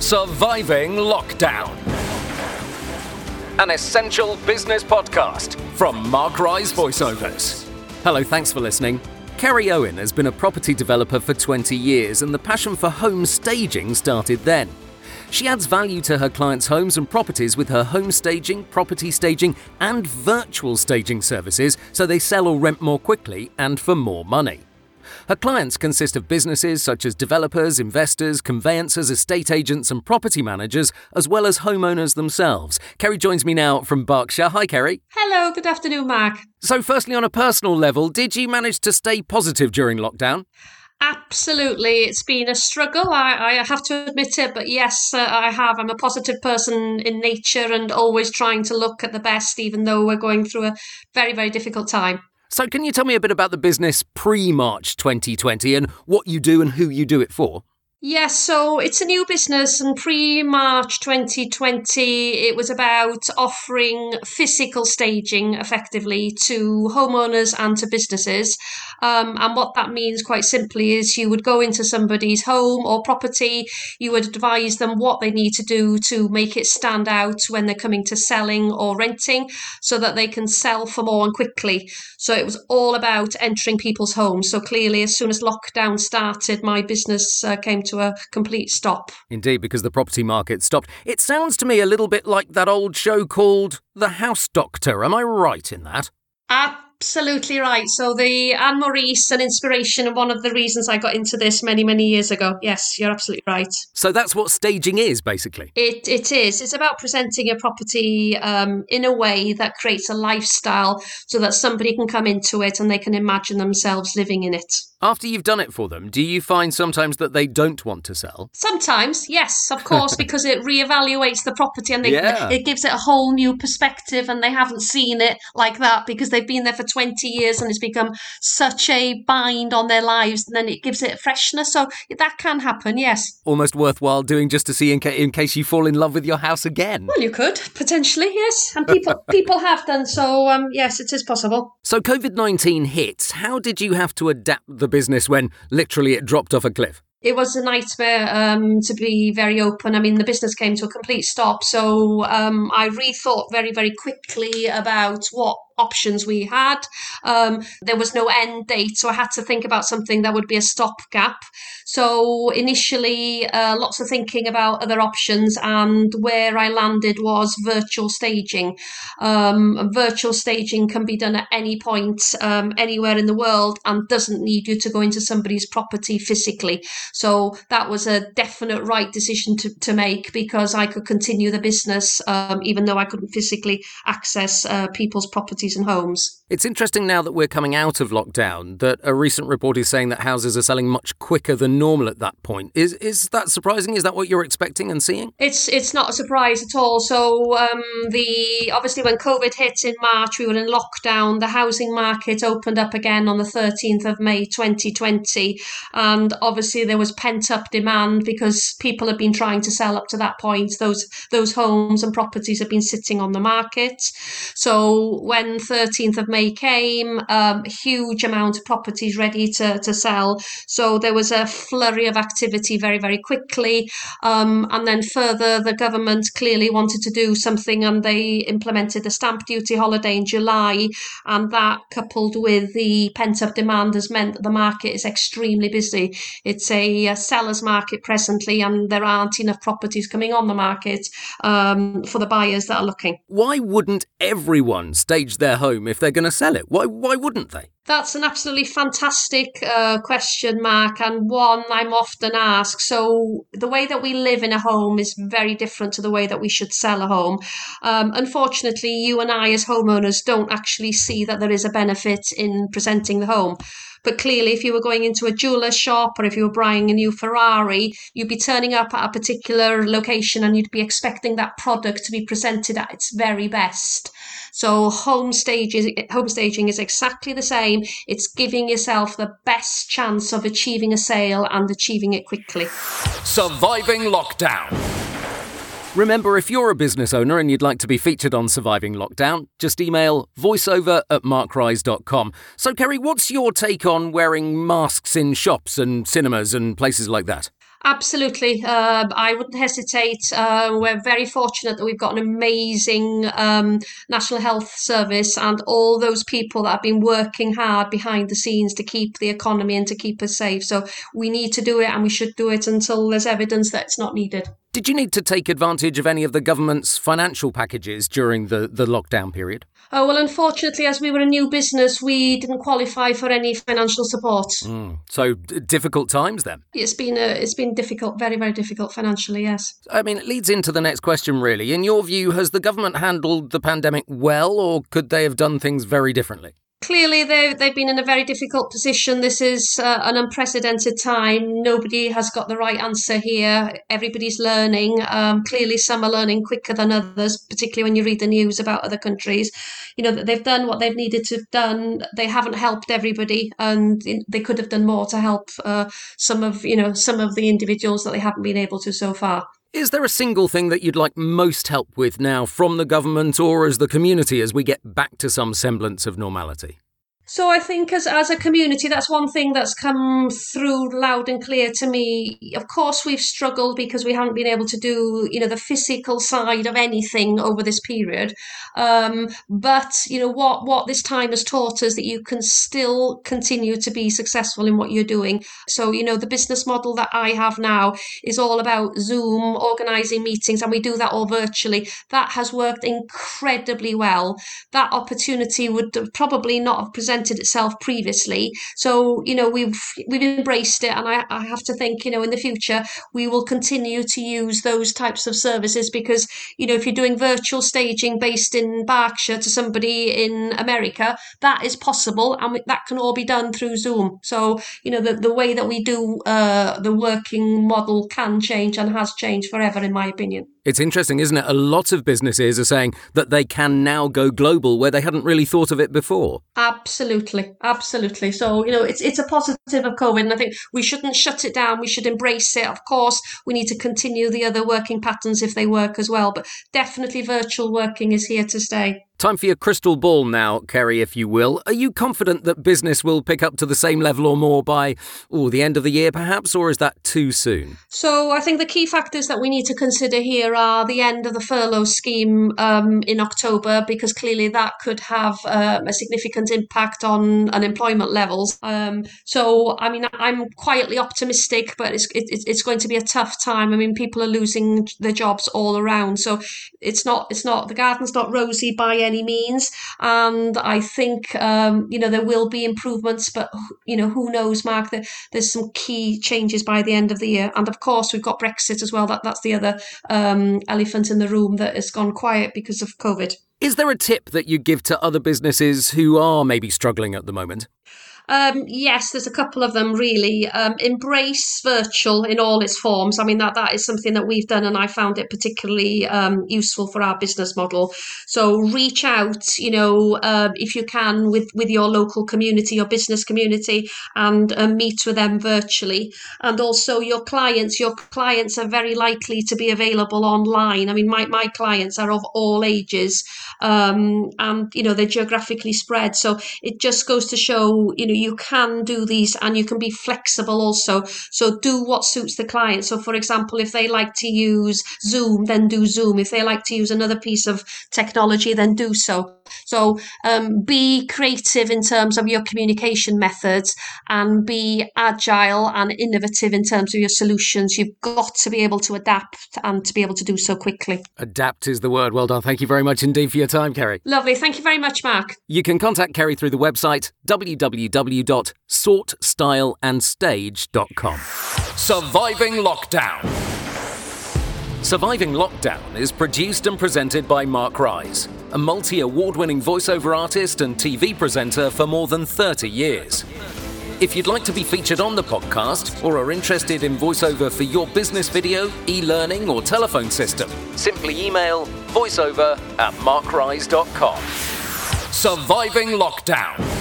Surviving Lockdown. An essential business podcast from Mark Rise Voiceovers. Hello, thanks for listening. Ceri Owen has been a property developer for 20 years, and the passion for home staging started then. She adds value to her clients' homes and properties with her home staging, property staging, and virtual staging services so they sell or rent more quickly and for more money. Her clients consist of businesses such as developers, investors, conveyancers, estate agents, and property managers, as well as homeowners themselves. Ceri joins me now from Berkshire. Hi, Ceri. Hello, good afternoon, Mark. So, firstly, on a personal level, did you manage to stay positive during lockdown? Absolutely. It's been a struggle. I, I have to admit it, but yes, uh, I have. I'm a positive person in nature and always trying to look at the best, even though we're going through a very, very difficult time. So, can you tell me a bit about the business pre March 2020 and what you do and who you do it for? Yes, so it's a new business, and pre March 2020, it was about offering physical staging effectively to homeowners and to businesses. Um, and what that means, quite simply, is you would go into somebody's home or property, you would advise them what they need to do to make it stand out when they're coming to selling or renting so that they can sell for more and quickly. So it was all about entering people's homes. So clearly, as soon as lockdown started, my business uh, came to a complete stop. Indeed, because the property market stopped. It sounds to me a little bit like that old show called The House Doctor. Am I right in that? Absolutely right. So the Ann Maurice, an inspiration, and one of the reasons I got into this many, many years ago. Yes, you're absolutely right. So that's what staging is, basically. It it is. It's about presenting a property um, in a way that creates a lifestyle, so that somebody can come into it and they can imagine themselves living in it. After you've done it for them, do you find sometimes that they don't want to sell? Sometimes, yes, of course, because it reevaluates the property and they, Yeah. it gives it a whole new perspective, and they haven't seen it like that because they've been there for 20 years and it's become such a bind on their lives, and then it gives it a freshness. So that can happen, yes. Almost worthwhile doing just to see in, ca- in case you fall in love with your house again. Well, you could potentially, yes, and people people have done so. Um, yes, it is possible. So COVID 19 hits. How did you have to adapt the business when literally it dropped off a cliff? It was a nightmare, um, to be very open. I mean, the business came to a complete stop. So um, I rethought very, very quickly about what options we had. Um, there was no end date, so I had to think about something that would be a stopgap. So initially, uh, lots of thinking about other options, and where I landed was virtual staging. Um, virtual staging can be done at any point, um, anywhere in the world, and doesn't need you to go into somebody's property physically. So that was a definite right decision to, to make because I could continue the business um, even though I couldn't physically access uh, people's properties and homes. It's interesting now that we're coming out of lockdown that a recent report is saying that houses are selling much quicker than normal at that point. Is is that surprising? Is that what you're expecting and seeing? It's it's not a surprise at all. So um, the obviously when COVID hit in March, we were in lockdown. The housing market opened up again on the 13th of May 2020, and obviously there was pent up demand because people had been trying to sell up to that point. Those those homes and properties had been sitting on the market. So when 13th of May came, um, huge amount of properties ready to, to sell. So there was a flurry of activity very, very quickly. Um, and then further, the government clearly wanted to do something and they implemented the stamp duty holiday in July. And that, coupled with the pent up demand, has meant that the market is extremely busy. It's a, a seller's market presently, and there aren't enough properties coming on the market um, for the buyers that are looking. Why wouldn't everyone stage their home if they're going to sell it? Why why wouldn't they? That's an absolutely fantastic uh, question, Mark, and one I'm often asked. So, the way that we live in a home is very different to the way that we should sell a home. Um, unfortunately, you and I, as homeowners, don't actually see that there is a benefit in presenting the home. But clearly, if you were going into a jeweler's shop or if you were buying a new Ferrari, you'd be turning up at a particular location and you'd be expecting that product to be presented at its very best. So home stages, home staging is exactly the same. It's giving yourself the best chance of achieving a sale and achieving it quickly. Surviving Lockdown. Remember, if you're a business owner and you'd like to be featured on Surviving Lockdown, just email voiceover at markrise.com. So, Ceri, what's your take on wearing masks in shops and cinemas and places like that? Absolutely. Uh, I wouldn't hesitate. Uh, we're very fortunate that we've got an amazing um, National Health Service and all those people that have been working hard behind the scenes to keep the economy and to keep us safe. So we need to do it and we should do it until there's evidence that it's not needed. Did you need to take advantage of any of the government's financial packages during the, the lockdown period? Oh, well, unfortunately, as we were a new business, we didn't qualify for any financial support. Mm. So d- difficult times then. It's been a, it's been difficult, very very difficult financially. Yes. I mean, it leads into the next question. Really, in your view, has the government handled the pandemic well, or could they have done things very differently? Clearly they they've been in a very difficult position. This is uh, an unprecedented time. Nobody has got the right answer here. Everybody's learning. Um, clearly, some are learning quicker than others, particularly when you read the news about other countries. You know they've done what they've needed to have done. They haven't helped everybody, and they could have done more to help uh, some of you know some of the individuals that they haven't been able to so far. Is there a single thing that you'd like most help with now from the government or as the community as we get back to some semblance of normality? So I think as as a community, that's one thing that's come through loud and clear to me. Of course, we've struggled because we haven't been able to do you know the physical side of anything over this period. Um, but you know what what this time has taught us that you can still continue to be successful in what you're doing. So you know the business model that I have now is all about Zoom, organising meetings, and we do that all virtually. That has worked incredibly well. That opportunity would probably not have presented presented itself previously. So you know we've we've embraced it, and I, I have to think you know in the future we will continue to use those types of services because you know if you're doing virtual staging based in Berkshire to somebody in America, that is possible, and that can all be done through Zoom. So you know the the way that we do uh, the working model can change and has changed forever, in my opinion. It's interesting, isn't it? A lot of businesses are saying that they can now go global where they hadn't really thought of it before. Absolutely, absolutely. So you know, it's it's a positive of COVID, and I think we shouldn't shut it down. We should embrace it. Of course, we need to continue the other working patterns if they work as well, but definitely virtual working is here to stay. Time for your crystal ball now, Ceri, if you will. Are you confident that business will pick up to the same level or more by oh, the end of the year, perhaps, or is that too soon? So I think the key factors that we need to consider here are the end of the furlough scheme um, in October, because clearly that could have um, a significant impact on unemployment levels. Um, so, I mean, I'm quietly optimistic, but it's, it, it's going to be a tough time. I mean, people are losing their jobs all around. So it's not, it's not, the garden's not rosy by any means. And I think, um, you know, there will be improvements, but, you know, who knows, Mark, there's some key changes by the end of the year. And of course, we've got Brexit as well. That That's the other um, elephant in the room that has gone quiet because of COVID. Is there a tip that you give to other businesses who are maybe struggling at the moment? Um, yes, there's a couple of them really. Um, embrace virtual in all its forms. I mean, that, that is something that we've done, and I found it particularly um, useful for our business model. So reach out, you know, uh, if you can, with, with your local community, your business community, and uh, meet with them virtually. And also your clients. Your clients are very likely to be available online. I mean, my, my clients are of all ages, um, and, you know, they're geographically spread. So it just goes to show, you know, you can do these and you can be flexible also. So do what suits the client. So, for example, if they like to use Zoom, then do Zoom. If they like to use another piece of technology, then do so. So um, be creative in terms of your communication methods and be agile and innovative in terms of your solutions. You've got to be able to adapt and to be able to do so quickly. Adapt is the word. Well done. Thank you very much indeed for your time, Ceri. Lovely. Thank you very much, Mark. You can contact Ceri through the website www.sortstyleandstage.com. Surviving Lockdown. Surviving Lockdown is produced and presented by Mark Rise, a multi award winning voiceover artist and TV presenter for more than 30 years. If you'd like to be featured on the podcast or are interested in voiceover for your business video, e learning, or telephone system, simply email voiceover at markrise.com. Surviving Lockdown.